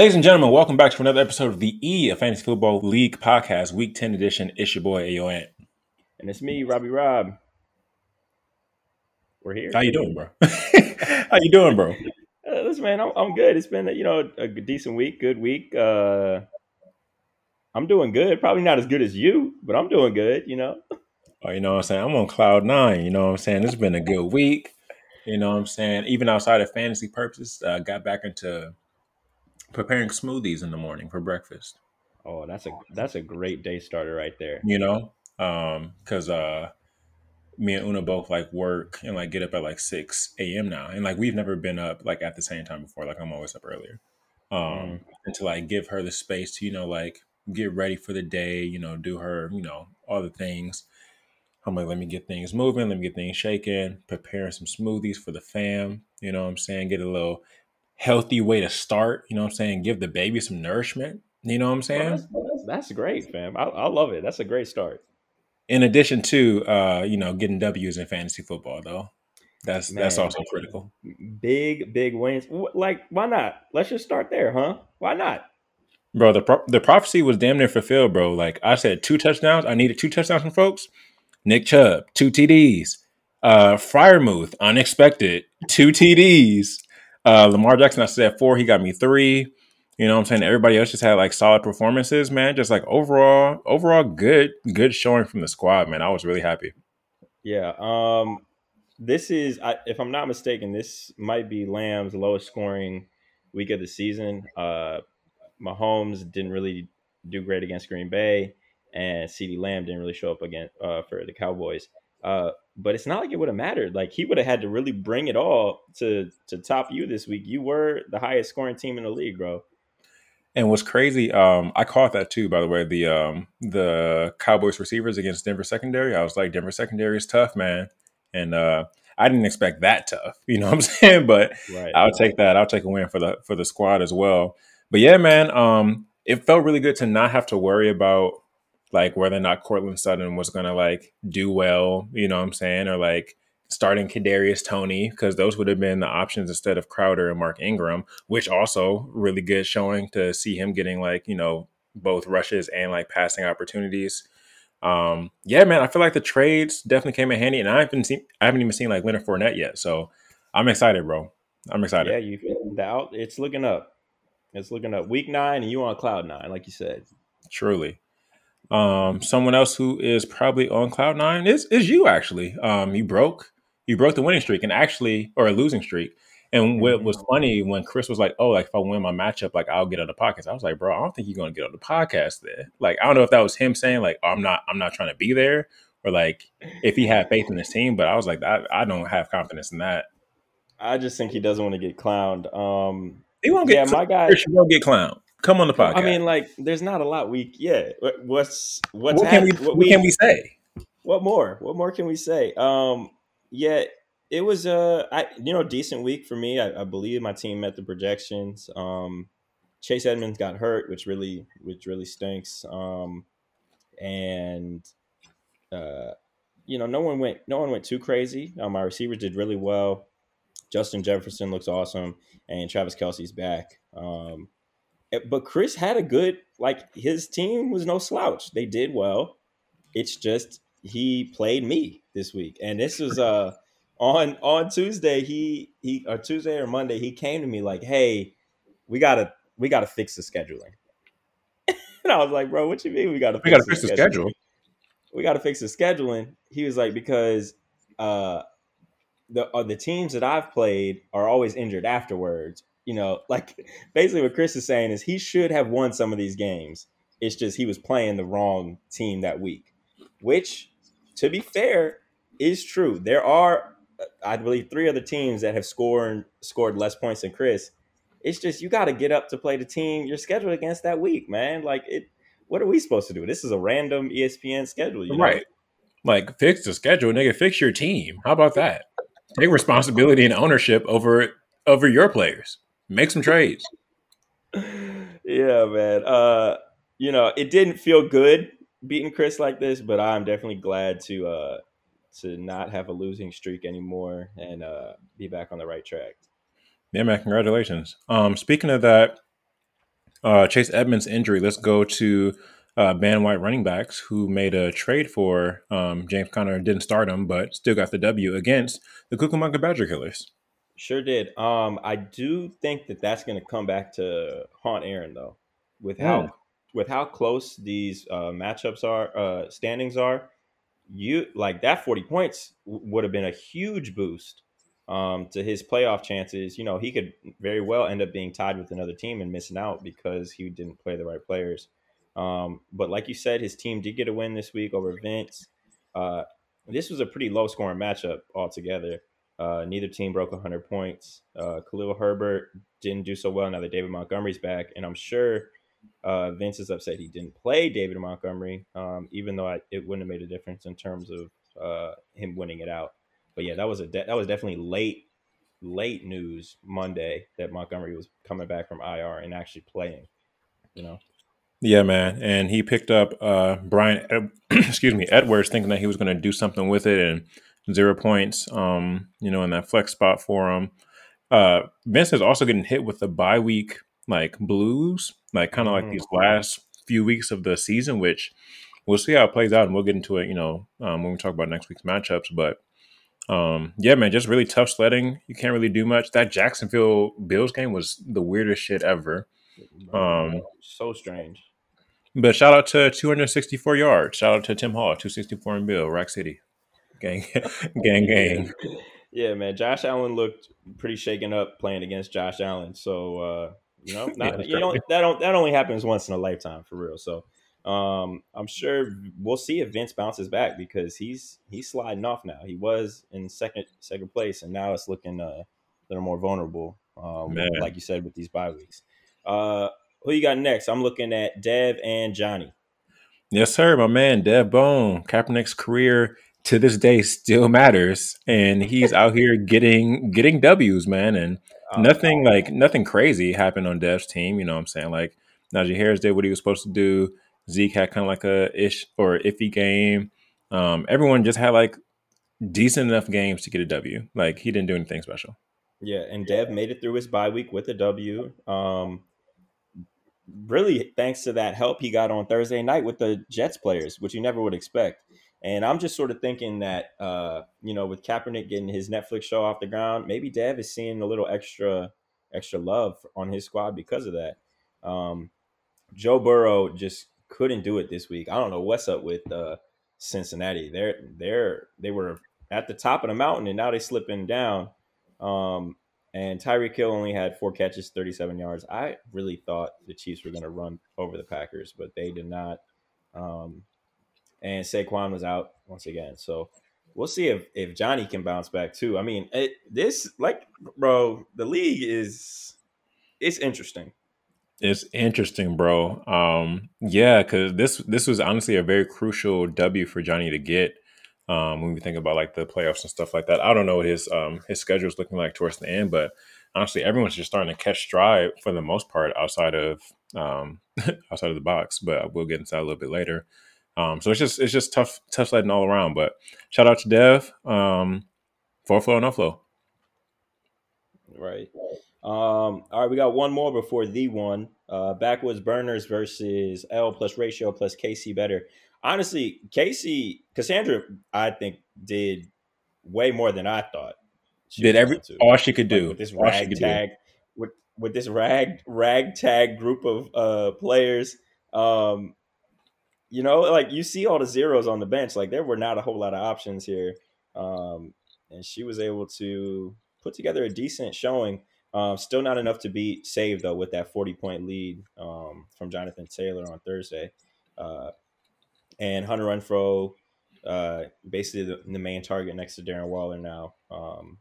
Ladies and gentlemen, welcome back to another episode of the E, a Fantasy Football League podcast, Week 10 edition. It's your boy, Ayo And it's me, Robbie Rob. We're here. How you doing, bro? How you doing, bro? Uh, listen, man, I'm, I'm good. It's been, you know, a decent week, good week. Uh, I'm doing good. Probably not as good as you, but I'm doing good, you know? Oh, you know what I'm saying? I'm on cloud nine. You know what I'm saying? It's been a good week. You know what I'm saying? Even outside of fantasy purposes, uh, got back into preparing smoothies in the morning for breakfast. Oh, that's a that's a great day starter right there. You know, um, because uh, me and Una both like work and like get up at like six a.m. now, and like we've never been up like at the same time before. Like I'm always up earlier, um, mm. and to like give her the space to you know like get ready for the day, you know, do her you know all the things. I'm like, let me get things moving, let me get things shaking, preparing some smoothies for the fam. You know what I'm saying? Get a little healthy way to start. You know what I'm saying? Give the baby some nourishment. You know what I'm saying? that's, that's, that's, great, fam. I, I, love it. That's a great start. In addition to, uh, you know, getting W's in fantasy football, though, that's Man, that's also critical. Big big wins. Like, why not? Let's just start there, huh? Why not? Bro, the pro- the prophecy was damn near fulfilled, bro. Like I said, two touchdowns. I needed two touchdowns from folks. Nick Chubb, two TDs. Uh, Freiermuth, unexpected, two TDs. Uh, Lamar Jackson, I said four. He got me three. You know what I'm saying? Everybody else just had like solid performances, man. Just like overall, overall good, good showing from the squad, man. I was really happy. Yeah. Um, this is, I, if I'm not mistaken, this might be Lamb's lowest scoring week of the season. Uh, Mahomes didn't really do great against Green Bay, and CeeDee Lamb didn't really show up again uh, for the Cowboys. Uh, but it's not like it would have mattered. Like he would have had to really bring it all to to top you this week. You were the highest scoring team in the league, bro. And what's crazy, um, I caught that too, by the way. The um, the Cowboys receivers against Denver secondary. I was like, Denver secondary is tough, man. And uh, I didn't expect that tough. You know what I'm saying? But right, I'll right. take that. I'll take a win for the for the squad as well. But yeah, man, um, it felt really good to not have to worry about like whether or not Courtland Sutton was gonna like do well, you know what I'm saying, or like starting Kadarius Toney because those would have been the options instead of Crowder and Mark Ingram, which also really good showing to see him getting like you know both rushes and like passing opportunities. Um, yeah, man, I feel like the trades definitely came in handy, and I haven't seen I haven't even seen like Leonard Fournette yet, so I'm excited, bro. I'm excited. Yeah, you out. It's looking up. It's looking up. Week nine, and you on cloud nine, like you said. Truly. Um, someone else who is probably on cloud nine is is you actually. Um, you broke you broke the winning streak and actually or a losing streak. And what was mm-hmm. funny when Chris was like, "Oh, like if I win my matchup, like I'll get on the podcast." I was like, "Bro, I don't think you're gonna get on the podcast there." Like, I don't know if that was him saying like, oh, "I'm not, I'm not trying to be there," or like if he had faith in his team. But I was like, I, I don't have confidence in that. I just think he doesn't want to get clowned. Um, he won't get. Yeah, cl- my guy. He won't get clowned. Come on the podcast. I mean, like, there's not a lot we. Yeah, what's what's what can we what, we, can we say? What more? What more can we say? Um, yeah, it was a I, you know decent week for me. I, I, believe my team met the projections. Um, Chase Edmonds got hurt, which really which really stinks. Um, and uh, you know, no one went no one went too crazy. Uh, my receivers did really well. Justin Jefferson looks awesome, and Travis Kelce's back. Um, but Chris had a good like his team was no slouch. They did well. It's just he played me this week, and this was uh on on Tuesday. He he or Tuesday or Monday he came to me like, "Hey, we gotta we gotta fix the scheduling." and I was like, "Bro, what you mean we gotta fix we gotta the fix the schedule? We gotta fix the scheduling." He was like, "Because uh." The, uh, the teams that I've played are always injured afterwards, you know, like basically what Chris is saying is he should have won some of these games. It's just he was playing the wrong team that week, which, to be fair, is true. There are, I believe, three other teams that have scored scored less points than Chris. It's just you got to get up to play the team you're scheduled against that week, man. Like it. What are we supposed to do? This is a random ESPN schedule, you know? right? Like fix the schedule, nigga. Fix your team. How about that? Take responsibility and ownership over over your players. Make some trades. yeah, man. Uh, you know, it didn't feel good beating Chris like this, but I'm definitely glad to uh to not have a losing streak anymore and uh be back on the right track. Yeah, man, congratulations. Um speaking of that, uh, Chase Edmonds injury. Let's go to uh, Ban White running backs who made a trade for um, James Conner. Didn't start him, but still got the W against the Cucamonga Badger Killers. Sure did. Um, I do think that that's going to come back to haunt Aaron though, with how mm. with how close these uh, matchups are, uh, standings are. You like that forty points w- would have been a huge boost um, to his playoff chances. You know, he could very well end up being tied with another team and missing out because he didn't play the right players. Um, but like you said, his team did get a win this week over Vince. Uh, this was a pretty low scoring matchup altogether. Uh, neither team broke 100 points. Uh, Khalil Herbert didn't do so well now that David Montgomery's back. And I'm sure uh, Vince is upset he didn't play David Montgomery, um, even though I, it wouldn't have made a difference in terms of uh, him winning it out. But yeah, that was a de- that was definitely late late news Monday that Montgomery was coming back from IR and actually playing. You know. Yeah, man, and he picked up uh, Brian, excuse me, Edwards, thinking that he was going to do something with it, and zero points. Um, you know, in that flex spot for him. Uh, Vince is also getting hit with the bye week like blues, like kind of mm-hmm. like these last few weeks of the season, which we'll see how it plays out, and we'll get into it, you know, um, when we talk about next week's matchups. But um, yeah, man, just really tough sledding. You can't really do much. That Jacksonville Bills game was the weirdest shit ever. Um, so strange. But shout out to 264 yards. Shout out to Tim Hall, 264 in Bill, Rack City. Gang, gang, gang. Yeah, man. Josh Allen looked pretty shaken up playing against Josh Allen. So, uh, you know, not, yeah, you know that don't that only happens once in a lifetime for real. So, um, I'm sure we'll see if Vince bounces back because he's he's sliding off now. He was in second second place, and now it's looking uh, a little more vulnerable. Um, like you said with these bye weeks. Uh, who you got next? I'm looking at Dev and Johnny. Yes, sir. My man, Dev Bone. Kaepernick's career to this day still matters, and he's out here getting getting W's, man. And oh, nothing like nothing crazy happened on Dev's team. You know what I'm saying? Like Najee Harris did what he was supposed to do. Zeke had kind of like a ish or iffy game. Um, everyone just had like decent enough games to get a W. Like he didn't do anything special. Yeah, and Dev made it through his bye week with a W. Um, really, thanks to that help he got on Thursday night with the Jets players, which you never would expect. And I'm just sort of thinking that, uh, you know, with Kaepernick getting his Netflix show off the ground, maybe Dev is seeing a little extra, extra love on his squad because of that. Um, Joe Burrow just couldn't do it this week. I don't know what's up with uh, Cincinnati. They're they're they were at the top of the mountain and now they're slipping down. Um, and Tyreek Hill only had four catches, 37 yards. I really thought the Chiefs were going to run over the Packers, but they did not. Um, and Saquon was out once again. So we'll see if, if Johnny can bounce back too. I mean, it, this like, bro, the league is it's interesting. It's interesting, bro. Um, yeah, because this this was honestly a very crucial W for Johnny to get. Um, when we think about like the playoffs and stuff like that, I don't know what his um his schedule is looking like towards the end, but honestly, everyone's just starting to catch stride for the most part outside of um outside of the box. But we'll get into that a little bit later. Um, so it's just it's just tough tough sledding all around. But shout out to Dev, um, for flow no flow. Right. Um, all right, we got one more before the one. Uh, backwoods burners versus L plus ratio plus KC better. Honestly, Casey Cassandra, I think did way more than I thought. She did every all she could do. Like with this ragtag with with this rag ragtag group of uh players. Um, you know, like you see all the zeros on the bench. Like there were not a whole lot of options here. Um, and she was able to put together a decent showing. Um, still not enough to be saved though with that 40 point lead um, from Jonathan Taylor on Thursday. Uh, and Hunter Renfrow, uh, basically the, the, main target next to Darren Waller now um,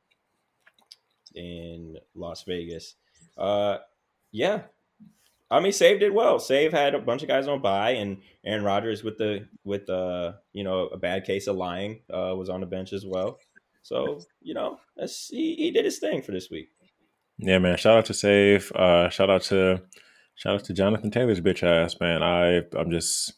in Las Vegas. Uh, yeah, I mean, Save did well. Save had a bunch of guys on bye, and Aaron Rodgers with the with uh you know a bad case of lying uh, was on the bench as well. So you know, he, he did his thing for this week. Yeah, man. Shout out to Save. Uh, shout out to shout out to Jonathan Taylor's bitch ass, man. I I'm just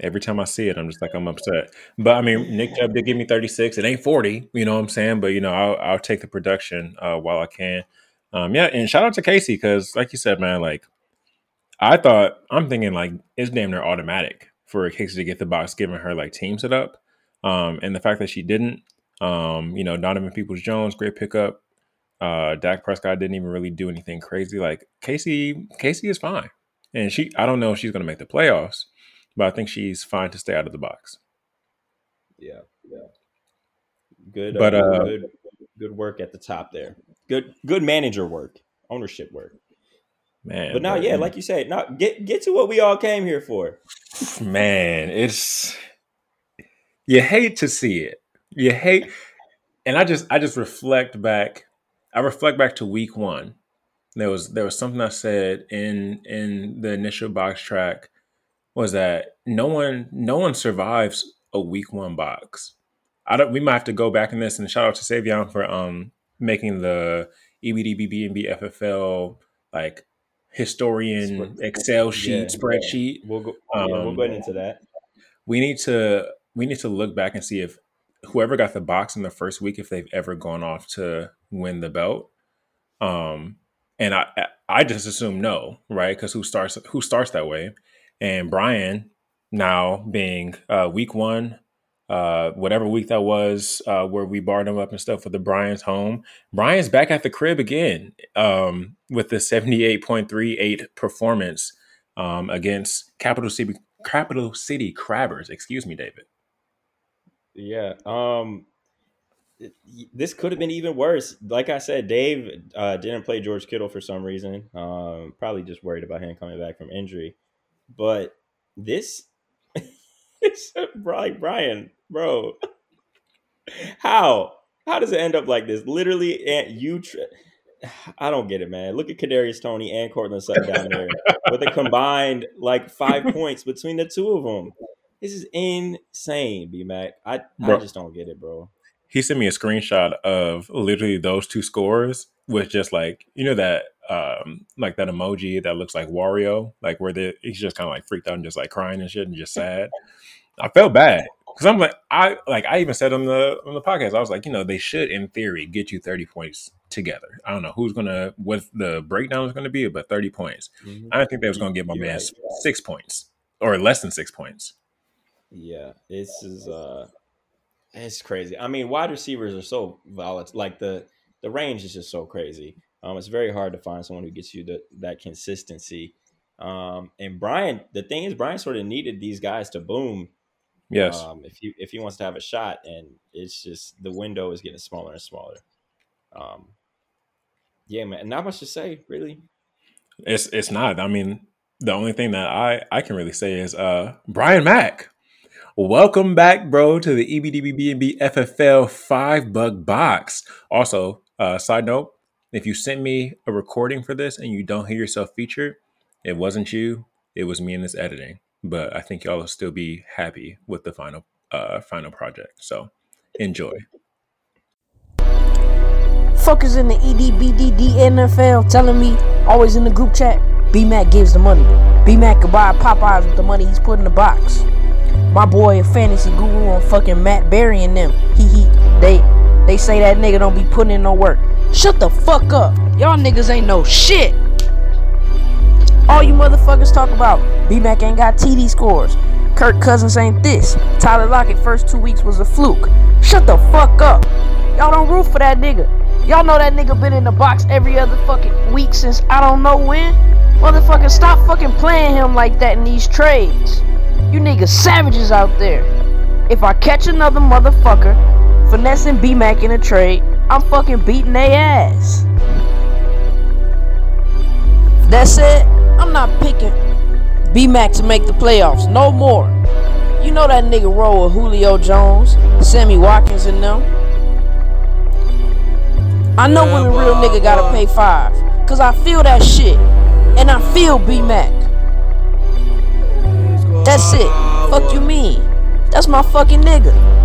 every time I see it, I'm just like I'm upset. But I mean, Nick Chubb did give me 36. It ain't 40, you know what I'm saying? But you know, I'll, I'll take the production uh, while I can. Um, yeah, and shout out to Casey because, like you said, man, like I thought I'm thinking like it's damn near automatic for Casey to get the box, given her like team set up, um, and the fact that she didn't. Um, you know, Donovan Peoples Jones, great pickup. Uh, Dak Prescott didn't even really do anything crazy. Like Casey, Casey is fine, and she. I don't know if she's going to make the playoffs, but I think she's fine to stay out of the box. Yeah, yeah. Good, but uh, uh, good, good work at the top there. Good, good manager work, ownership work. Man, but now, yeah, like you said, now get get to what we all came here for. Man, it's you hate to see it. You hate, and I just I just reflect back. I reflect back to week one. There was there was something I said in in the initial box track was that no one no one survives a week one box. I don't. We might have to go back in this and shout out to Savion for um making the EBDBB and BFFL like historian Excel sheet yeah, spreadsheet. We'll go. Um, yeah, we'll go into that. We need to we need to look back and see if whoever got the box in the first week if they've ever gone off to win the belt. Um, and I I just assume no, right? Because who starts who starts that way? And Brian now being uh, week one, uh, whatever week that was, uh, where we barred him up and stuff with the Brian's home. Brian's back at the crib again um, with the 78.38 performance um, against Capital City, Capital City Crabbers. Excuse me, David. Yeah. Um, this could have been even worse. Like I said, Dave uh, didn't play George Kittle for some reason. Um, probably just worried about him coming back from injury. But this, like Brian, bro. How? How does it end up like this? Literally, and you. I don't get it, man. Look at Kadarius Toney and Courtland Sutton down there with a combined like five points between the two of them. This is insane, B Mac. I, I just don't get it, bro. He sent me a screenshot of literally those two scores with just like you know that um like that emoji that looks like Wario, like where the he's just kind of like freaked out and just like crying and shit and just sad. I felt bad because I'm like I like I even said on the on the podcast I was like you know they should in theory get you 30 points together. I don't know who's gonna what the breakdown is gonna be, but 30 points. Mm-hmm. I don't think they was gonna get my man six points or less than six points. Yeah, this is uh, it's crazy. I mean, wide receivers are so volatile. Like the the range is just so crazy. Um, it's very hard to find someone who gets you the, that consistency. Um, and Brian, the thing is, Brian sort of needed these guys to boom Yes. Um, if he if he wants to have a shot, and it's just the window is getting smaller and smaller. Um, yeah, man, not much to say, really. It's it's not. I mean, the only thing that I I can really say is uh Brian Mack. Welcome back, bro, to the EBDBBNB FFL five buck box. Also, uh, side note, if you sent me a recording for this and you don't hear yourself featured, it wasn't you. It was me in this editing but I think y'all will still be happy with the final uh final project. So enjoy. Fuckers in the EDBDD NFL telling me always in the group chat, B Mac gives the money. B Mac can buy Popeyes with the money he's put in the box. My boy, a fantasy guru on fucking Matt Berry and them. He he they they say that nigga don't be putting in no work. Shut the fuck up. Y'all niggas ain't no shit. All you motherfuckers talk about B-Mac ain't got TD scores. Kirk Cousins ain't this. Tyler Lockett first two weeks was a fluke. Shut the fuck up. Y'all don't root for that nigga. Y'all know that nigga been in the box every other fucking week since I don't know when. Motherfucker, stop fucking playing him like that in these trades. You niggas savages out there. If I catch another motherfucker finessing B-Mac in a trade, I'm fucking beating their ass. That's it. I'm not picking B Mac to make the playoffs. No more. You know that nigga roll with Julio Jones, Sammy Watkins, and them. I know when a real nigga gotta pay five. Cause I feel that shit. And I feel B Mac. That's it. Fuck you mean? That's my fucking nigga.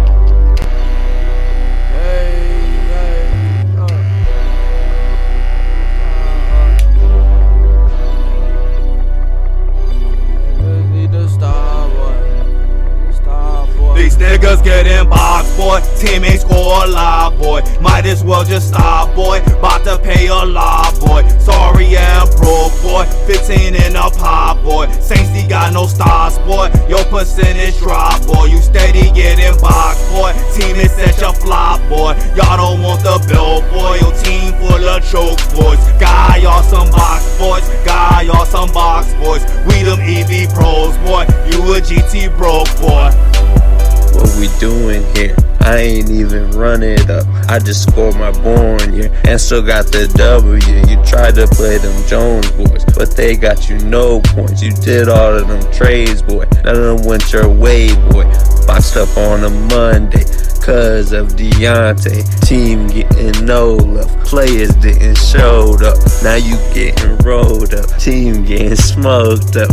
Niggas getting box boy. Team ain't score a lot, boy. Might as well just stop, boy. About to pay a lot, boy. Sorry, I'm broke, boy. 15 in a pop, boy. Saints he got no stars, boy. Your percentage drop, boy. You steady getting boxed, boy. Team is such a flop, boy. Y'all don't want the bill, boy. Your team full of choke, boys. Guy, y'all some box boys. Guy, y'all some box boys. We them EV pros, boy. You a GT broke, boy. What we doing here? I ain't even run it up. I just scored my born year and still got the W. You tried to play them Jones boys, but they got you no points. You did all of them trades, boy. None of them went your way, boy. Boxed up on a Monday. Cause of Deontay, team getting no love. Players didn't show up. Now you getting rolled up. Team getting smoked up.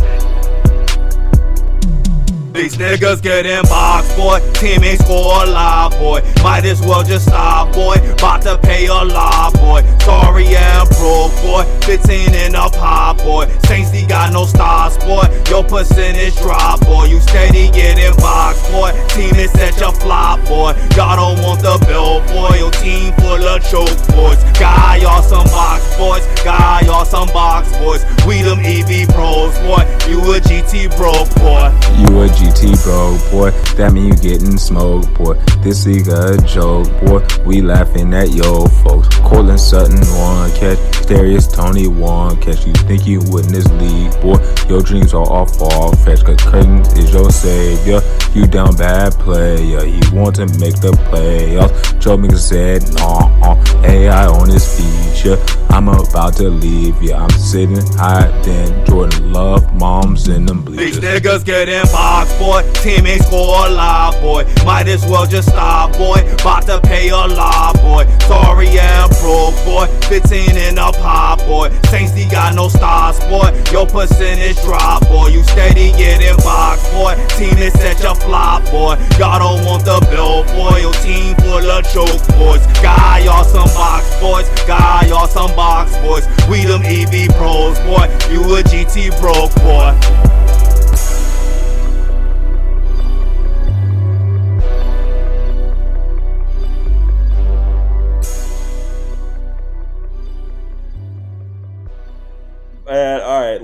These niggas getting boxed, boy. Team ain't score a lot, boy. Might as well just stop, boy. About to pay a lot, boy. Sorry, I'm broke, boy. 15 in a pop, boy. Saints got no stars, boy. Your percentage drop, boy. You steady getting boxed, boy. Team is such a flop, boy. Y'all don't want the bill, boy. Your team full of choke, boys. Guy, y'all some box boys. Guy, y'all some box boys. We them EV pros, boy. You a GT broke, boy. You a GT GT bro, boy. That mean you getting smoked, boy. This league a joke, boy. We laughing at yo folks. Courtland Sutton one catch, Darius Toney one catch. You think you win this league, boy? Your dreams are all far fetched. Cause Curtin is your savior. You down bad player. He want to make the playoffs. Joe Mixon said, nah, uh, AI on his feature. I'm about to leave, yeah. I'm sitting high then Jordan Love, moms in them bleachers. These niggas getting boxed boy. Team ain't score a lot, boy. Might as well just stop, boy. About to pay a lot, boy. Sorry, I'm broke, boy. 15 in a pop, boy. Saints he got no stars, boy. Your percentage drop, boy. You steady getting boxed, boy. Team is such a flop, boy. Y'all don't want the bill, boy. Your team full of choke, boys. Guy, y'all some box boys. Guy, y'all some box boys. We them EV pros, boy. You a GT broke, boy.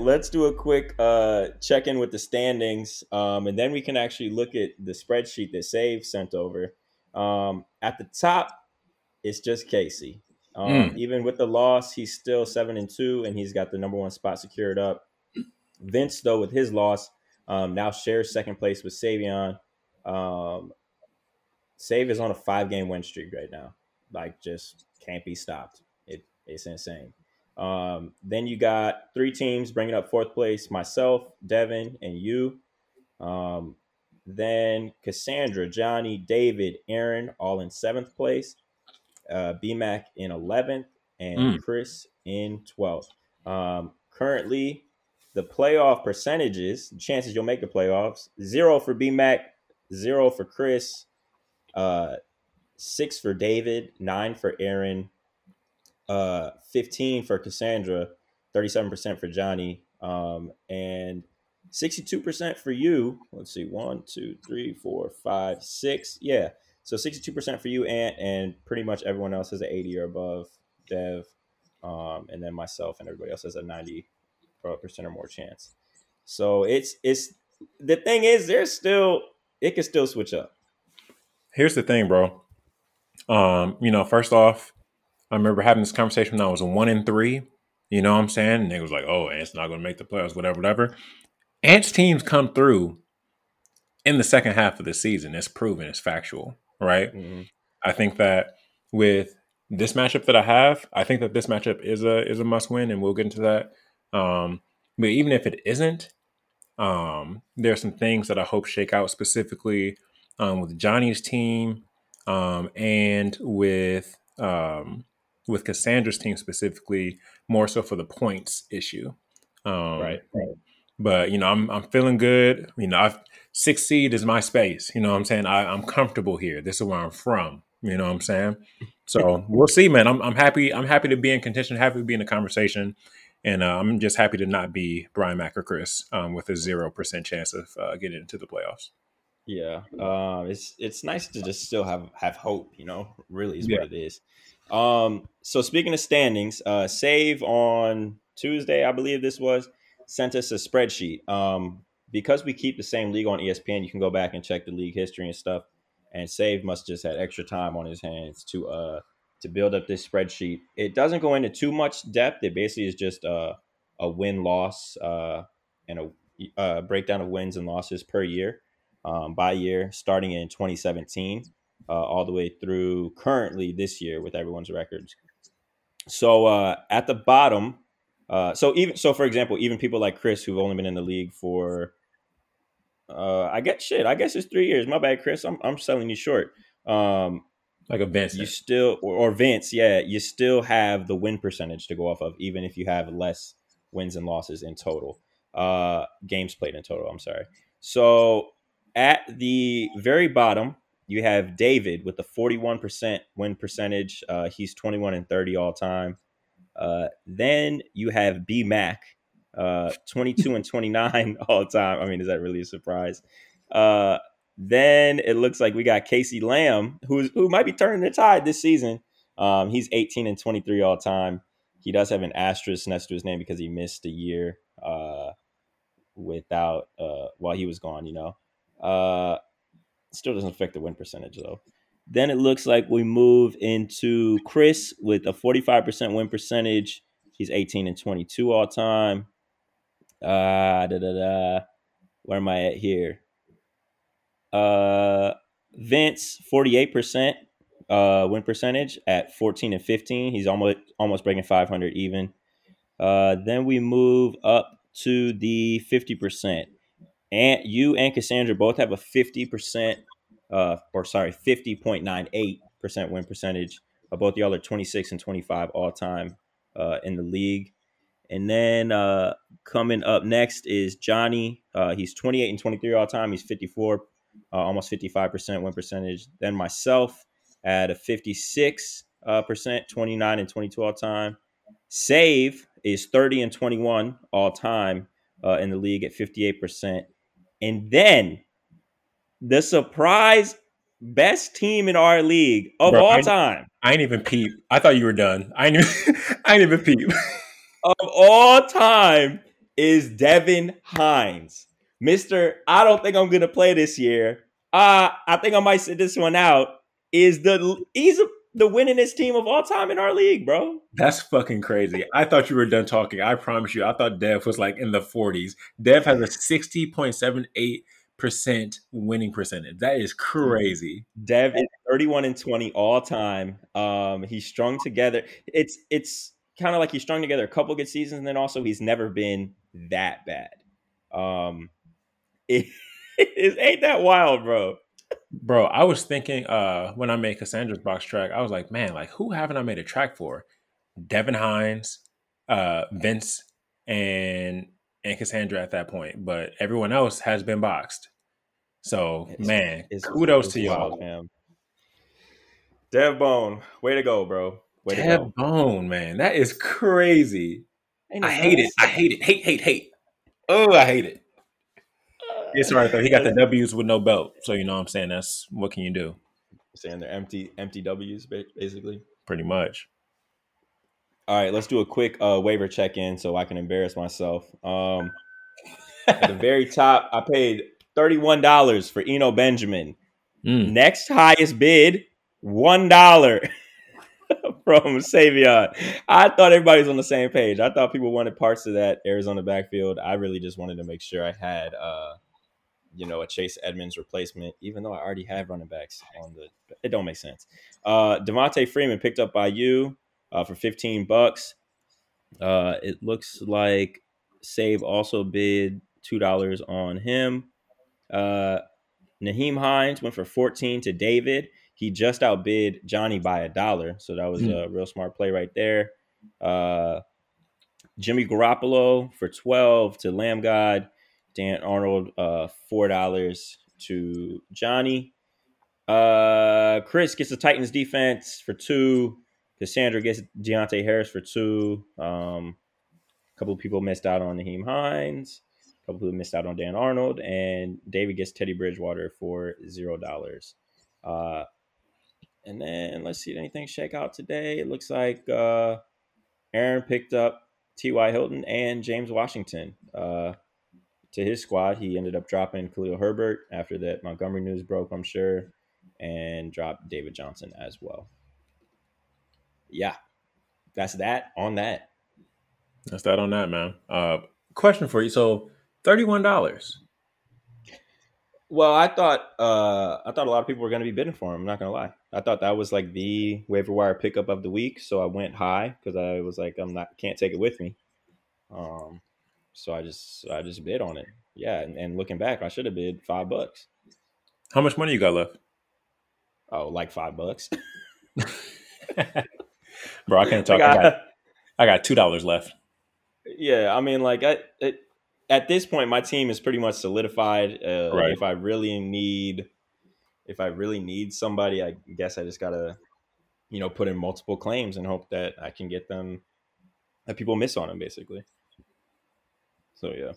Let's do a quick uh, check in with the standings, um, and then we can actually look at the spreadsheet that Save sent over. Um, at the top, it's just Casey. Um, mm. Even with the loss, he's still seven and two, and he's got the number one spot secured up. Vince, though, with his loss, um, now shares second place with Savion. Um, Save is on a five game win streak right now. Like, just can't be stopped. It, it's insane. Um, then you got three teams bringing up fourth place myself, Devin, and you. Um, then Cassandra, Johnny, David, Aaron, all in seventh place. Uh, BMAC in 11th, and mm. Chris in 12th. Um, currently, the playoff percentages, chances you'll make the playoffs zero for BMAC, zero for Chris, uh, six for David, nine for Aaron, uh, 15 for Cassandra, 37% for Johnny, um, and 62% for you. Let's see, one, two, three, four, five, six. Yeah. So 62% for you, Ant, and pretty much everyone else has an 80 or above, Dev, um, and then myself and everybody else has a 90 percent or more chance. So it's it's the thing is there's still it can still switch up. Here's the thing, bro. Um, you know, first off, I remember having this conversation when I was one in three. You know what I'm saying? And they was like, oh, Ant's not going to make the playoffs, whatever, whatever. Ant's teams come through in the second half of the season. It's proven, it's factual, right? Mm-hmm. I think that with this matchup that I have, I think that this matchup is a is a must win, and we'll get into that. Um, but even if it isn't, um, there are some things that I hope shake out specifically um, with Johnny's team um, and with um, with Cassandra's team specifically, more so for the points issue. Um, right, right. But you know, I'm I'm feeling good. You know, I've six seed is my space. You know what I'm saying? I, I'm comfortable here. This is where I'm from. You know what I'm saying? So we'll see, man. I'm I'm happy. I'm happy to be in contention. Happy to be in the conversation. And uh, I'm just happy to not be Brian Mack or Chris um, with a zero percent chance of uh, getting into the playoffs. Yeah, um, it's it's nice to just still have have hope. You know, really is Yeah. what it is. Um, so speaking of standings, uh, Save on Tuesday, I believe this was, sent us a spreadsheet. Um, because we keep the same league on ESPN, you can go back and check the league history and stuff. And Save must just had extra time on his hands to uh to build up this spreadsheet. It doesn't go into too much depth. It basically is just a a win loss uh and a uh, breakdown of wins and losses per year um, by year, starting in 2017 uh, all the way through currently this year with everyone's records. So uh, at the bottom, uh, so even so, for example, even people like Chris who've only been in the league for, uh, I guess shit, I guess it's three years. My bad, Chris. I'm I'm selling you short. Um, Like a Vince, you still or, or Vince, yeah, you still have the win percentage to go off of, even if you have less wins and losses in total. Uh, games played in total. I'm sorry. So at the very bottom, you have David with the 41% win percentage. Uh, he's 21 and 30 all time. Uh, then you have B Mac, uh, 22 and 29 all time. I mean, is that really a surprise? Uh, then it looks like we got Casey Lamb, who's who might be turning the tide this season. Um, he's 18 and 23 all time. He does have an asterisk next to his name because he missed a year uh, without uh, while he was gone. You know, still doesn't affect the win percentage though. Then it looks like we move into Chris with a 45% win percentage. He's 18 and 22 all time. Uh, da, da, da. Where am I at here? Uh, Vince, 48% uh, win percentage at 14 and 15. He's almost almost breaking 500 even. Uh, then we move up to the 50%. And you and Cassandra both have a 50%, uh, or sorry, 50.98% win percentage. Uh, both y'all are 26 and 25 all time uh, in the league. And then uh, coming up next is Johnny. Uh, he's 28 and 23 all time. He's 54, uh, almost 55% win percentage. Then myself at a 56 uh, percent, 29 and 22 all time. Save is 30 and 21 all time uh, in the league at 58%. And then the surprise best team in our league of Bro, all I- time. I ain't even peep. I thought you were done. I ain't even, I ain't even peep. of all time is Devin Hines. Mister, I don't think I'm gonna play this year. Uh, I think I might sit this one out. Is the he's a, the winningest team of all time in our league, bro. That's fucking crazy. I thought you were done talking. I promise you. I thought Dev was like in the 40s. Dev has a 60.78% winning percentage. That is crazy. Dev is 31 and 20 all time. Um, he's strung together. It's it's kind of like he's strung together a couple good seasons, and then also he's never been that bad. Um, it, it ain't that wild, bro. Bro, I was thinking uh when I made Cassandra's box track, I was like, man, like who haven't I made a track for? Devin Hines, uh, Vince, and and Cassandra at that point. But everyone else has been boxed. So It's- man, It's kudos it's to y'all. wild, fam. Dev Bone, way to go, bro. Way to Dev go. Bone, man. That is crazy. Ain't I hate it. I hate it. Hate, hate, hate. Oh, I hate it. It's all right though. He got the W's with no belt. So you know what I'm saying? That's what can you do? saying they're empty, empty W's, basically. Pretty much. All right, let's do a quick uh, waiver check in so I can embarrass myself. Um, at the very top, I paid thirty-one dollars for Eno Benjamin. Mm. Next highest bid, one dollar from Savion. I thought everybody was on the same page. I thought people wanted parts of that Arizona backfield. I really just wanted to make sure I had, uh, you know, a Chase Edmonds replacement, even though I already have running backs on the. It don't make sense. Uh, Devonta Freeman picked up by you uh, for fifteen bucks. Uh, it looks like Save also bid two dollars on him. Uh, Nyheim Hines went for 14 to David. He just outbid Johnny by a dollar. So that was Hmm. a real smart play right there. Uh, Jimmy Garoppolo for 12 to Lamb God. Dan Arnold, uh, $4 to Johnny. Uh, Chris gets the Titans defense for two. Cassandra gets Deonte Harris for two. Um, a couple of people missed out on Nyheim Hines. A couple who missed out on Dan Arnold, and David gets Teddy Bridgewater for zero dollars. Uh, and then let's see, anything shake out today? It looks like uh, Aaron picked up T.Y. Hilton and James Washington uh, to his squad. He ended up dropping Khalil Herbert after that Montgomery news broke, I'm sure, and dropped David Johnson as well. Yeah, that's that on that. That's that on that, man. Uh, question for you. So, thirty-one dollars. Well, I thought uh, I thought a lot of people were going to be bidding for him. I'm not going to lie. I thought that was like the waiver wire pickup of the week, so I went high because I was like, I'm not can't take it with me. Um, so I just I just bid on it. Yeah, and, and looking back, I should have bid five bucks. How much money you got left? Oh, like five bucks. Bro, I can't talk. I got, I got two dollars left. Yeah, I mean, like I, it, at this point, my team is pretty much solidified. Uh, Right. If I really need, if I really need somebody, I guess I just gotta, you know, put in multiple claims and hope that I can get them, that people miss on them, basically. So yeah.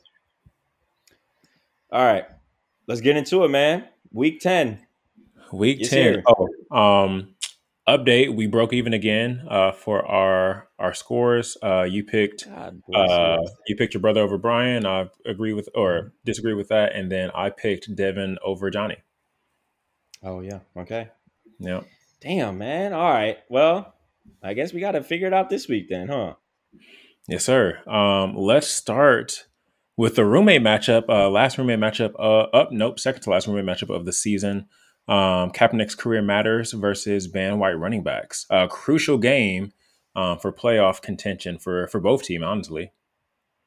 All right, let's get into it, man. Week ten. Week Yes, ten. sir. Oh, um, update. We broke even again. Uh, for our our scores. Uh, you picked. God Uh, you. you picked your brother over Brian. I agree with or disagree with that, and then I picked Devin over Johnny. Oh yeah. Okay. Yeah. Damn, man. All right. Well, I guess we got to figure it out this week then, huh? Yes, sir. Um, let's start with the roommate matchup. Uh, last roommate matchup. Uh, up. Nope. Second to last roommate matchup of the season. Um, Kaepernick's career matters versus Van White running backs. A crucial game um, for playoff contention for for both team. Honestly.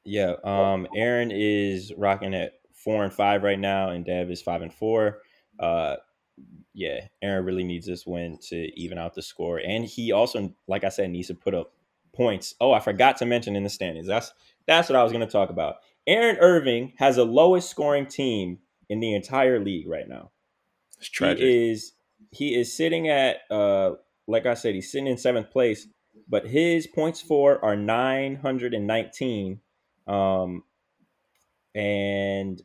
Yeah. Um, Aaron is rocking at four and five right now, and Dev is five and four. Uh, yeah, Aaron really needs this win to even out the score, and he also, like I said, needs to put up points. Oh, I forgot to mention in the standings. That's that's what I was going to talk about. Aaron Irving has the lowest scoring team in the entire league right now. It's tragic. He is he is sitting at uh like I said, he's sitting in seventh place, but his points for are nine hundred and nineteen. Um and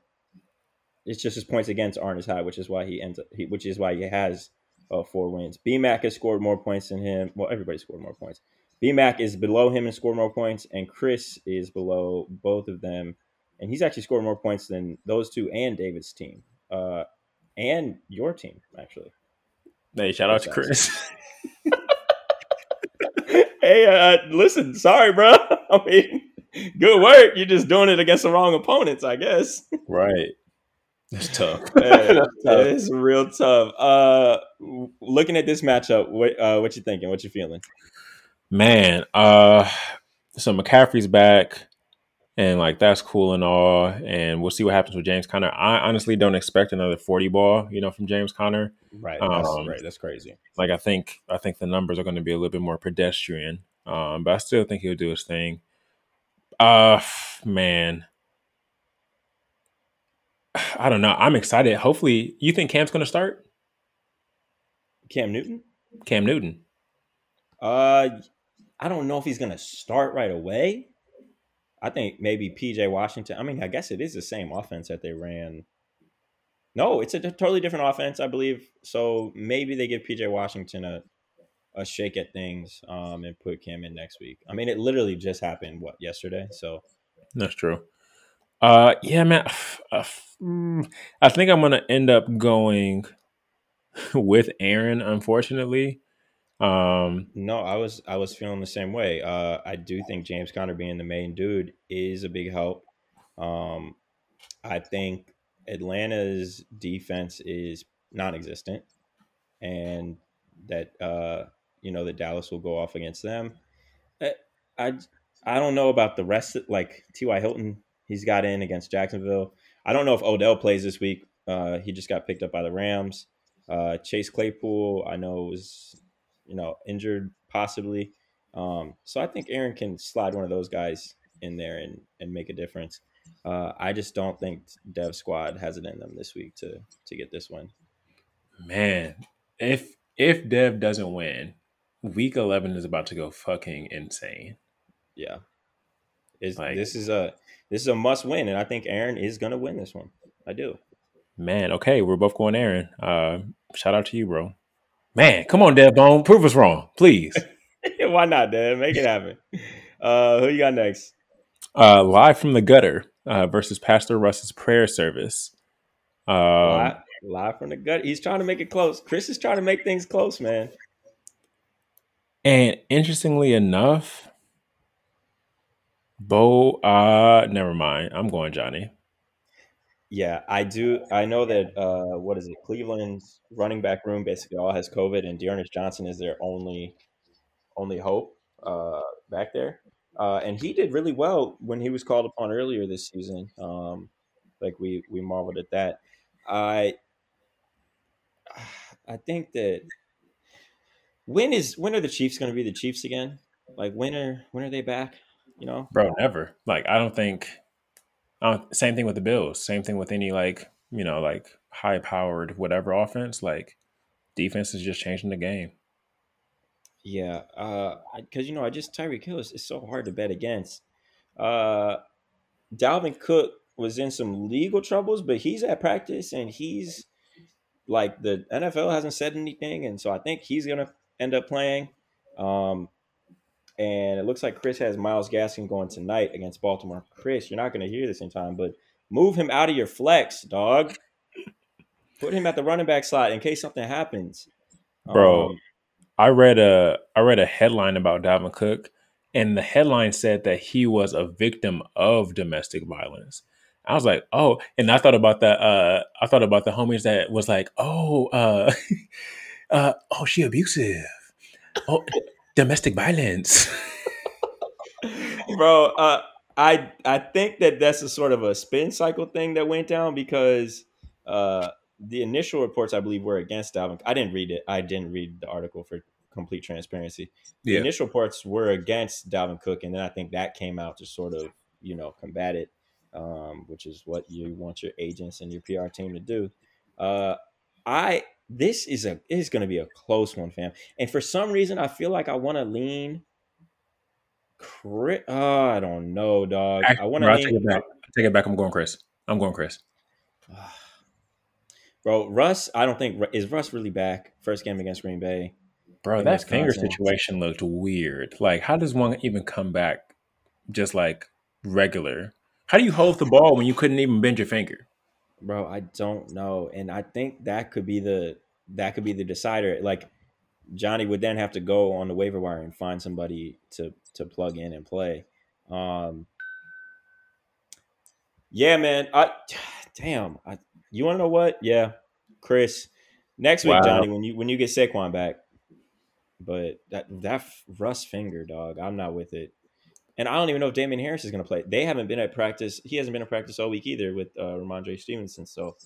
it's just his points against aren't as high, which is why he ends up he, which is why he has uh, four wins. BMAC has scored more points than him. Well, everybody scored more points. BMAC is below him and scored more points, and Chris is below both of them. And he's actually scored more points than those two and David's team. Uh, and your team, actually. hey, shout out to Chris. hey, uh, listen, sorry, bro. I mean, good work. You're just doing it against the wrong opponents, I guess. right. It's tough. That's tough. it's real tough. Uh, looking at this matchup, what uh, what you thinking? What you feeling? Man, uh so McCaffrey's back and like that's cool and all and we'll see what happens with James Conner. I honestly don't expect another 40 ball, you know, from James Conner. Right, that's Um, right. That's crazy. Like I think I think the numbers are going to be a little bit more pedestrian. Um but I still think he'll do his thing. Uh man. I don't know. I'm excited. Hopefully, you think Cam's going to start? Cam Newton. Cam Newton. Uh, I don't know if he's gonna start right away. I think maybe PJ Washington. I mean, I guess it is the same offense that they ran. No, it's a totally different offense, I believe. So maybe they give PJ Washington a a shake at things um, and put Cam in next week. I mean, it literally just happened what yesterday. So That's true. Uh, yeah, man. Uh, mm, I think I'm gonna end up going with Aaron. Unfortunately, um, no, I was I was feeling the same way. Uh, I do think James Conner being the main dude is a big help. Um, I think Atlanta's defense is non-existent, and that uh, you know that Dallas will go off against them. I I, I don't know about the rest. Of, like T.Y. Hilton, he's got in against Jacksonville. I don't know if Odell plays this week. Uh, he just got picked up by the Rams. Uh, Chase Claypool, I know was you know injured possibly. Um, so I think Aaron can slide one of those guys in there and, and make a difference. Uh, I just don't think Dev Squad has it in them this week to to get this win. man, if if Dev doesn't win, Week 11 is about to go fucking insane. Yeah, It's, Like- this is a this is a must win, and I think Aaron is going to win this one. I do. Man, okay, we're both going Aaron. Uh, shout out to you, bro. Man, come on, Dev Bone, prove us wrong, please. Why not, Dad? Make it happen. Uh, who you got next? uh, live from the gutter uh, versus Pastor Russ's prayer service. Um, live, live from the gutter. He's trying to make it close. Chris is trying to make things close, man. and interestingly enough, Bo, uh, never mind. I'm going Johnny. Yeah, I do. I know that. Uh, what is it? Cleveland's running back room basically all has COVID, and D'Ernest Johnson is their only only hope uh, back there. Uh, and he did really well when he was called upon earlier this season. Um, like we we marveled at that. I I think that when is when are the Chiefs going to be the Chiefs again? Like when are when are they back? You know, Bro, never. Like, I don't think. Don't, same thing with the Bills. Same thing with any like you know like high powered whatever offense. Like, defense is just changing the game. Yeah, uh, because you know, I just Tyreek Hill is so hard to bet against. Uh, Dalvin Cook was in some legal troubles, but he's at practice and he's like the NFL hasn't said anything, and so I think he's gonna end up playing. Um, and it looks like Chris has Myles Gaskin going tonight against Baltimore. Chris, you're not gonna hear this in time, but move him out of your flex, dog. Put him at the running back slot in case something happens, Bro, Um, I read a I read a headline about Dalvin Cook, and the headline said that he was a victim of domestic violence. I was like, oh, and I thought about that. Uh, I thought about the homies that was like, oh, uh, uh, oh, she abusive. Oh, domestic violence. bro uh i i think that that's a sort of a spin cycle thing that went down because uh the initial reports i believe were against Dalvin. i didn't read it i didn't read the article for complete transparency the Yeah. initial reports were against Dalvin cook and then i think that came out to sort of you know combat it um which is what you want your agents and your pr team to do uh i this is a is going to be a close one fam and for some reason i feel like i want to lean Chris, oh, ah, I don't know, dog. I want to take it back. I take it back. I'm going Chris. I'm going Chris. bro. Russ, I don't think is Russ really back. First game against Green Bay. Bro, that finger situation looked weird. Like, how does one even come back just like regular? How do you hold the ball when you couldn't even bend your finger? Bro, I don't know, and I think that could be the that could be the decider. Like Johnny would then have to go on the waiver wire and find somebody to to plug in and play. Um, yeah, man. I damn. I, you want to know what? Yeah, Chris. Next week, Wow. Johnny, when you when you get Saquon back. But that that Russ finger, dog, I'm not with it. And I don't even know if Damien Harris is going to play. They haven't been at practice. He hasn't been at practice all week either with uh, Rhamondre Stevenson. So,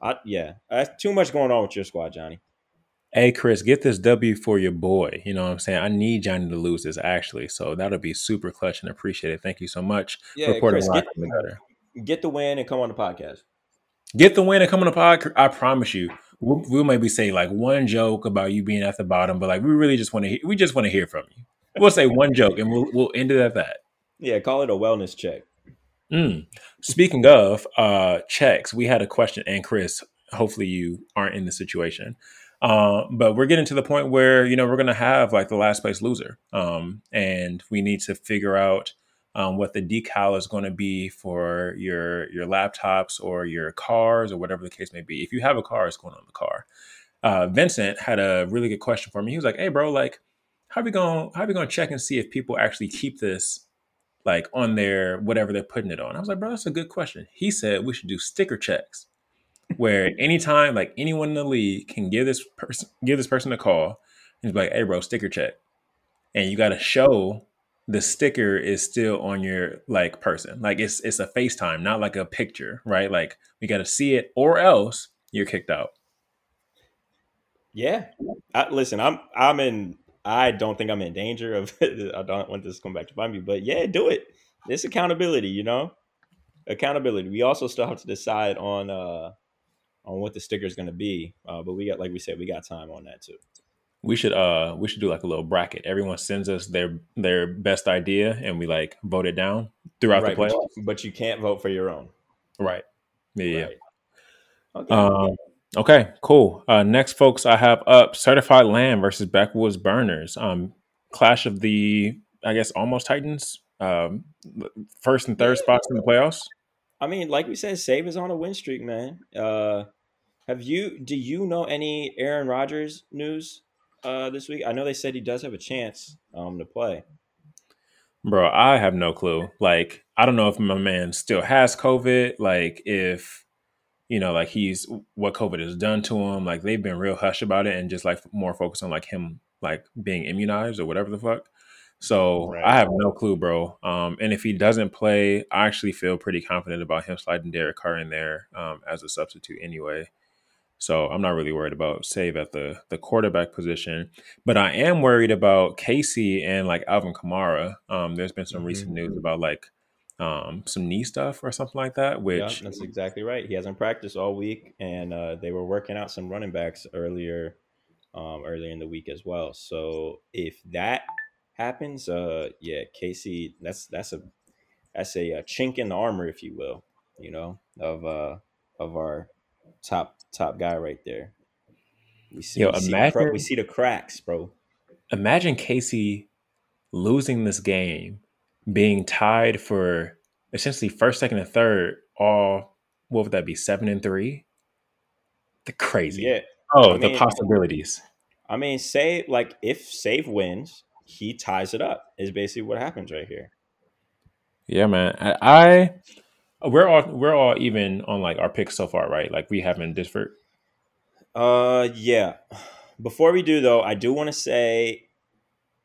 I, yeah, that's too much going on with your squad, Johnny. Hey, Chris, get this W for your boy. You know what I'm saying? I need Johnny to lose this actually. So that'll be super clutch and appreciated. Thank you so much. Yeah, Reporting Chris, get, the get the win and come on the podcast. Get the win and come on the podcast. I promise you, we'll, we'll maybe say like one joke about you being at the bottom, but like we really just want to hear. We just want to hear from you. We'll say one joke and we'll we'll end it at that. Yeah, call it a wellness check. Mm. Speaking of uh, checks, we had a question, and Chris, hopefully you aren't in the situation. Uh, but we're getting to the point where you know we're going to have like the last place loser, um, and we need to figure out um, what the decal is going to be for your your laptops or your cars or whatever the case may be. If you have a car, it's going on the car. Uh, Vincent had a really good question for me. He was like, "Hey, bro, like, how we going how we going to check and see if people actually keep this like on their whatever they're putting it on. I was like, bro, that's a good question. He said we should do sticker checks where anytime like anyone in the league can give this person give this person a call and be like, hey bro, sticker check. And you gotta show the sticker is still on your like person. Like it's it's a FaceTime, not like a picture, right? Like we gotta see it or else you're kicked out. Yeah, I, listen, I'm I'm in. I don't think I'm in danger of. I don't want this to come back to bite me, but yeah, do it. It's accountability, you know. Accountability. We also still have to decide on uh on what the sticker is going to be, uh, but we got like we said, we got time on that too. We should uh we should do like a little bracket. Everyone sends us their their best idea and we like vote it down. throughout right, the but you, but you can't vote for your own. Right. Yeah. yeah. Right. Okay. Um, okay, cool. Uh, next, folks, I have up Certified Lamb versus Backwoods Burners. Um, clash of the, I guess, almost Titans. Um, first and third spots in the playoffs. I mean, like we said, Save is on a win streak, man. Uh, have you? Do you know any Aaron Rodgers news uh, this week? I know they said he does have a chance um, to play. Bro, I have no clue. Like, I don't know if my man still has COVID. Like, if you know, like he's what COVID has done to him. Like, they've been real hush about it and just like more focused on like him like being immunized or whatever the fuck. So Right. I have no clue, bro. Um, and if he doesn't play, I actually feel pretty confident about him sliding Derek Carr in there um, as a substitute anyway. So I'm not really worried about save at the the quarterback position, but I am worried about Casey and like Alvin Kamara. Um, there's been some recent news about like um, some knee stuff or something like that, Yeah, which that's exactly right. He hasn't practiced all week, and uh, they were working out some running backs earlier, um, earlier in the week as well. So if that happens, uh, yeah, Casey, that's that's a that's a, uh chink in the armor, if you will, you know, of uh of our top top guy right there. We see, Yo, we, see the we see the cracks, bro. imagine Casey losing this game, being tied for essentially first, second, and third. All what would that be? Seven and three. The crazy. Yeah, Oh, I the mean- possibilities. I mean, say like if Save wins, he ties it up. Is basically what happens right here. Yeah, man. I, I we're all we're all even on like our picks so far, right? Like we haven't differed. Uh, yeah. Before we do though, I do want to say,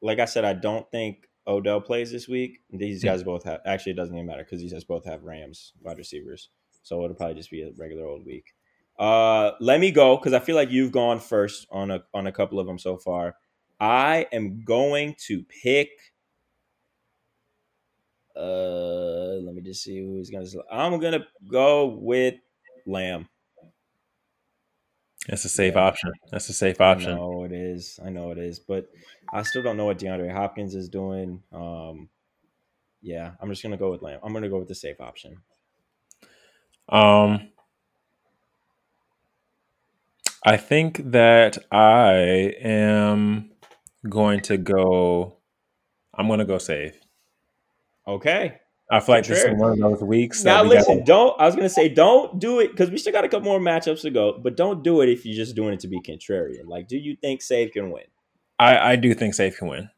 like I said, I don't think Odell plays this week. These guys both have. Actually, it doesn't even matter because these guys both have Rams wide receivers, so it'll probably just be a regular old week. Uh, let me go because I feel like you've gone first on a on a couple of them so far. I am going to pick. Uh, let me just see who's gonna. I'm gonna go with Lamb. That's a safe Yeah. option. That's a safe I option. know it is. I know it is, but I still don't know what DeAndre Hopkins is doing. Um, yeah, I'm just gonna go with Lamb. I'm gonna go with the safe option. Um, I think that I am going to go. I'm going to go save. Okay. I feel like this is one of those weeks. Now that we listen, gotta- don't. I was gonna say don't do it because we still got a couple more matchups to go, but don't do it if you're just doing it to be contrarian. Like, do you think Save can win? I, I do think safe can win.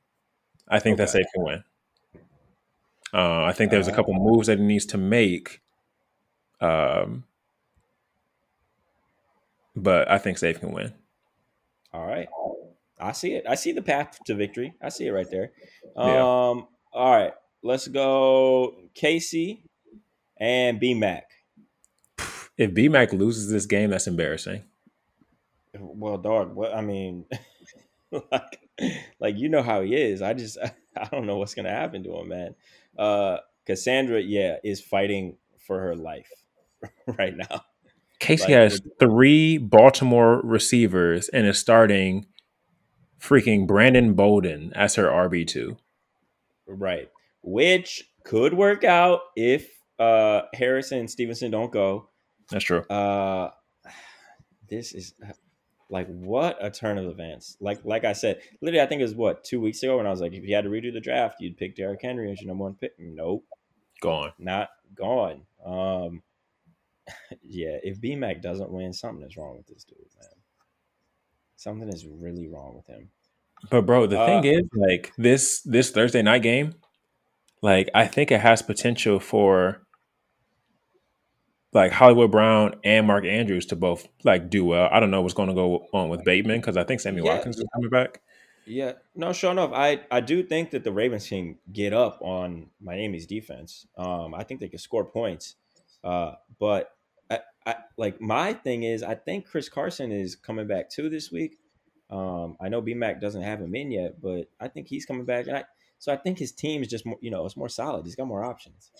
I think that Okay. safe can win. Uh, I think there's a Uh, couple moves that he needs to make. Um, but I think safe can win. All right. I see it. I see the path to victory. I see it right there. Yeah. Um. All right. Let's go, Casey and B Mac. If BMAC loses this game, that's embarrassing. Well, dog. What I mean, like, like you know how he is. I just I don't know what's gonna happen to him, man. Uh, Cassandra, yeah, is fighting for her life right now. Casey Like, has three Baltimore receivers and is starting freaking Brandon Bolden as her RB two. Right. Which could work out if uh Harrison and Stevenson don't go. That's true. Uh this is like what a turn of events. Like like I said, literally I think it was what, two weeks ago when I was like, if you had to redo the draft, you'd pick Derrick Henry as your number one pick. Nope. Gone. Not gone. Um yeah, if BMAC doesn't win, something is wrong with this dude, man. Something is really wrong with him. But bro, the Uh, thing is, like this this Thursday night game, like I think it has potential for like Hollywood Brown and Mark Andrews to both like do well. I don't know what's going to go on with Bateman because I think Sammy Yeah. Watkins is coming back. Yeah, no, sure enough, I I do think that the Ravens can get up on Miami's defense. Um, I think they can score points. Uh, but I, I like my thing is I think Chris Carson is coming back too this week. Um, I know BMAC doesn't have him in yet, but I think he's coming back, and I so I think his team is just more, you know, it's more solid. He's got more options.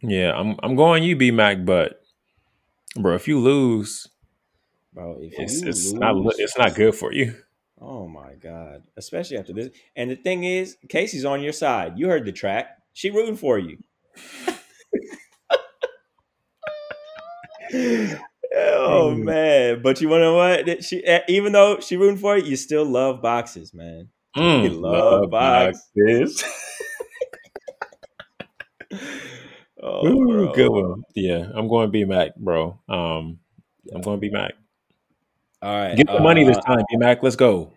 Yeah, I'm I'm going you, B Mac, but bro, if you lose, Bro, if it's you it's lose, not it's not good for you. Oh my god! Especially after this. And the thing is, Casey's on your side. You heard the track. She rooting for you. oh man! But you want to know what? She eh, even though she rooting for you, you still love boxes, man. Mm, You love boxes. Oh, Ooh, good one. Yeah, I'm going to be Mac, bro. Um, I'm going to be Mac. All right, Get the money this uh, time, B Mac. Let's go.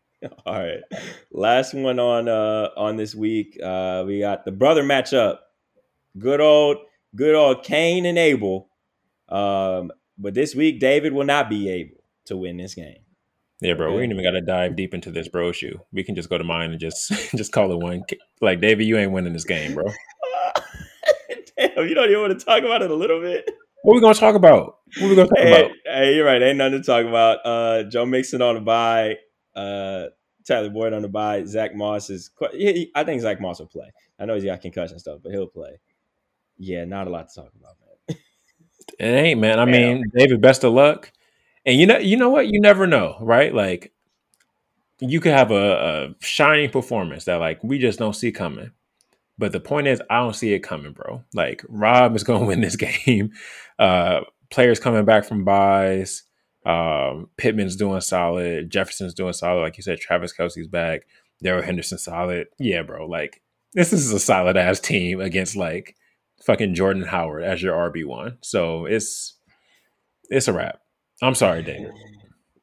All right. Last one on uh on this week. Uh we got the brother matchup. Good old good old Cain and Abel. Um but this week David will not be able to win this game. Yeah, bro. We ain't even got to dive deep into this bro shoe. We can just go to mine and just just call it one. Like David, you ain't winning this game, bro. Damn, you don't even want to talk about it a little bit. What we gonna talk about? What we gonna talk Hey, about? hey, you're right. Ain't nothing to talk about. Uh Joe Mixon on the bye. Uh Tyler Boyd on the bye. Zach Moss is he- I think Zach Moss will play. I know he's got concussion stuff, but he'll play. Yeah, not a lot to talk about, man. It ain't, man. I mean, David, best of luck. And you know, you know what? You never know, right? Like, you could have a, a shining performance that like we just don't see coming. But the point is, I don't see it coming, bro. Like, Rob is going to win this game. Uh, players coming back from byes. Um, Pittman's doing solid. Jefferson's doing solid. Like you said, Travis Kelce's back. Darrell Henderson solid. Yeah, bro. Like, this is a solid ass team against like fucking Jordan Howard as your RB one. So it's it's a wrap. I'm sorry, Dave.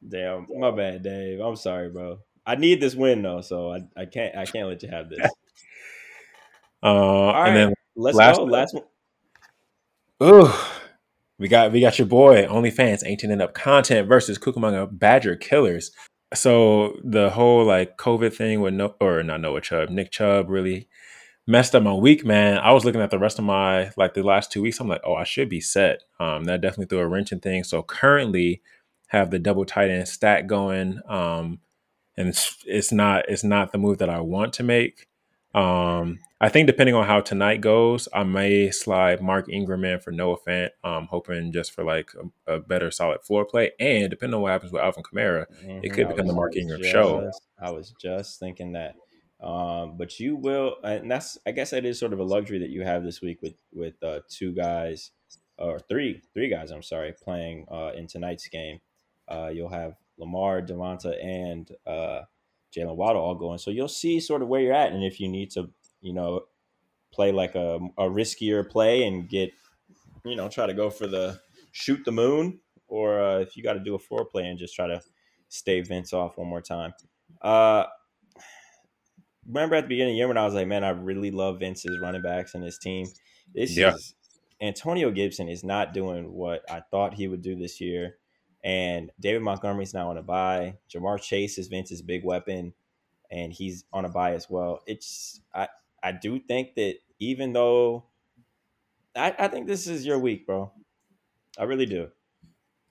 Damn, my bad, Dave. I'm sorry, bro. I need this win though, so I, I can't I can't let you have this. Uh, right. and then Let's Last go. one. Last one. Ooh, we got we got your boy OnlyFans ain't and up content versus Cucamonga Badger Killers. So the whole like COVID thing with no or not Noah Chubb, Nick Chubb really messed up my week, man. I was looking at the rest of my like the last two weeks. I'm like, oh, I should be set. Um, that definitely threw a wrench in things. So currently have the double tight end stack going. Um, and it's it's not it's not the move that I want to make. Um, I think depending on how tonight goes, I may slide Mark Ingram in for Noah Fant. Um, hoping just for like a, a better solid floor play, and depending on what happens with Alvin Kamara, It could become the Mark Ingram just- show. I was just thinking that. Um, but you will, and that's I guess that is sort of a luxury that you have this week with with uh, two guys or three three guys. I'm sorry, playing uh, in tonight's game. Uh, you'll have Lamar, Devonta, and uh, Jaylen Waddle all going. So you'll see sort of where you're at, and if you need to, you know, play like a, a riskier play and get, you know, try to go for the shoot the moon, or uh, if you got to do a floor play and just try to stay Vince off one more time. Remember at the beginning of the year when I was like, man, I really love Vince's running backs and his team. This Yeah. is Antonio Gibson is not doing what I thought he would do this year. And David Montgomery's now on a bye. Ja'Marr Chase is Vince's big weapon, and he's on a bye as well. It's I I do think that even though I, I think this is your week, bro. I really do.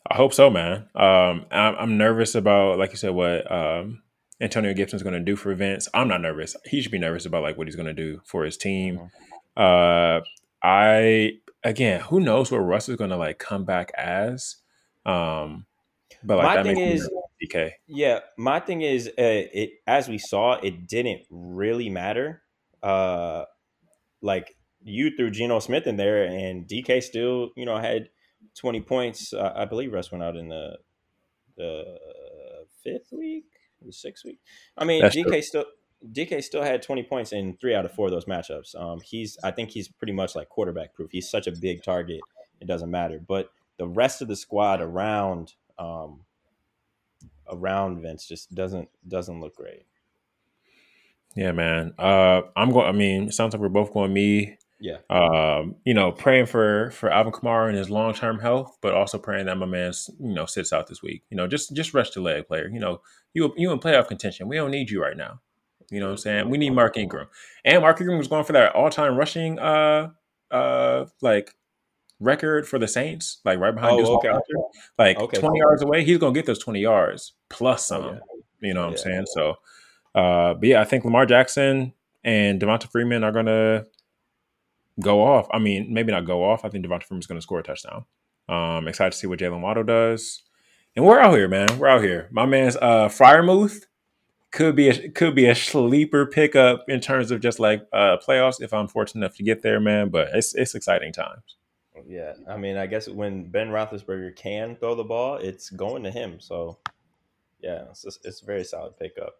I hope so, man. Um, I'm, I'm nervous about, like you said, what um, Antonio Gibson's going to do for Vince. I'm not nervous. He should be nervous about like what he's going to do for his team. Uh, I again, who knows what Russ is going to like come back as? Um, but like My that thing makes is- DK. Yeah, my thing is, uh, it as we saw, it didn't really matter. Uh, like you threw Geno Smith in there, and DK still, you know, had twenty points. Uh, I believe Russ went out in the the fifth week, sixth week. I mean, That's DK true. still DK still had twenty points in three out of four of those matchups. Um, he's I think he's pretty much like quarterback proof. He's such a big target, it doesn't matter. But the rest of the squad around. Um, around Vince just doesn't doesn't look great. Yeah, man. Uh, I'm going. I mean, it sounds like we're both going me. Yeah. Um, you know, praying for for Alvin Kamara and his long term health, but also praying that my man, you know, sits out this week. You know, just just rest your leg, player. You know, you you in playoff contention. We don't need you right now. You know what I'm saying? We need Mark Ingram, and Mark Ingram was going for that all time rushing uh uh like record for the Saints, like right behind Oh, okay. Like Okay. 20 yards away. He's gonna get those 20 yards plus some. Oh, You know what I'm saying? So, uh, but yeah, I think Lamar Jackson and Devonta Freeman are gonna go off. I mean, maybe not go off. I think Devonta Freeman's gonna score a touchdown. Um, excited to see what Jaylen Waddle does. And we're out here, man. We're out here. My man's uh Freiermuth. could be a could be a sleeper pickup in terms of just like uh playoffs if I'm fortunate enough to get there, man. But it's it's exciting times. Yeah, I mean, I guess when Ben Roethlisberger can throw the ball, it's going to him. So, yeah, it's just, it's a very solid pickup.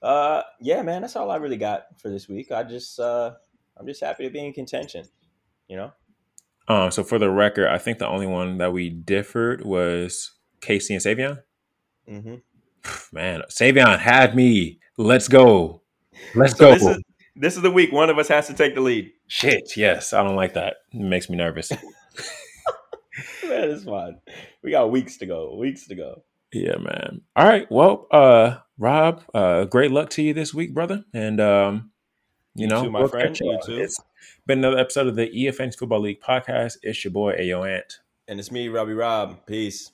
Uh, yeah, man, that's all I really got for this week. I just uh, I'm just happy to be in contention. You know. Um, so for the record, I think the only one that we differed was Casey and Savion. Mm-hmm. Man, Savion had me. Let's go. Let's So go. this is this is the week one of us has to take the lead. Shit, yes. I don't like that. It makes me nervous. Man, it's fine. We got weeks to go. Weeks to go. yeah, man. All right. Well, uh, Rob, uh, great luck to you this week, brother. And um, you, You know, too, my friend. You too. It's been another episode of the EFN Football League podcast. It's your boy Ayo Ant. And it's me, Robbie Rob. Peace.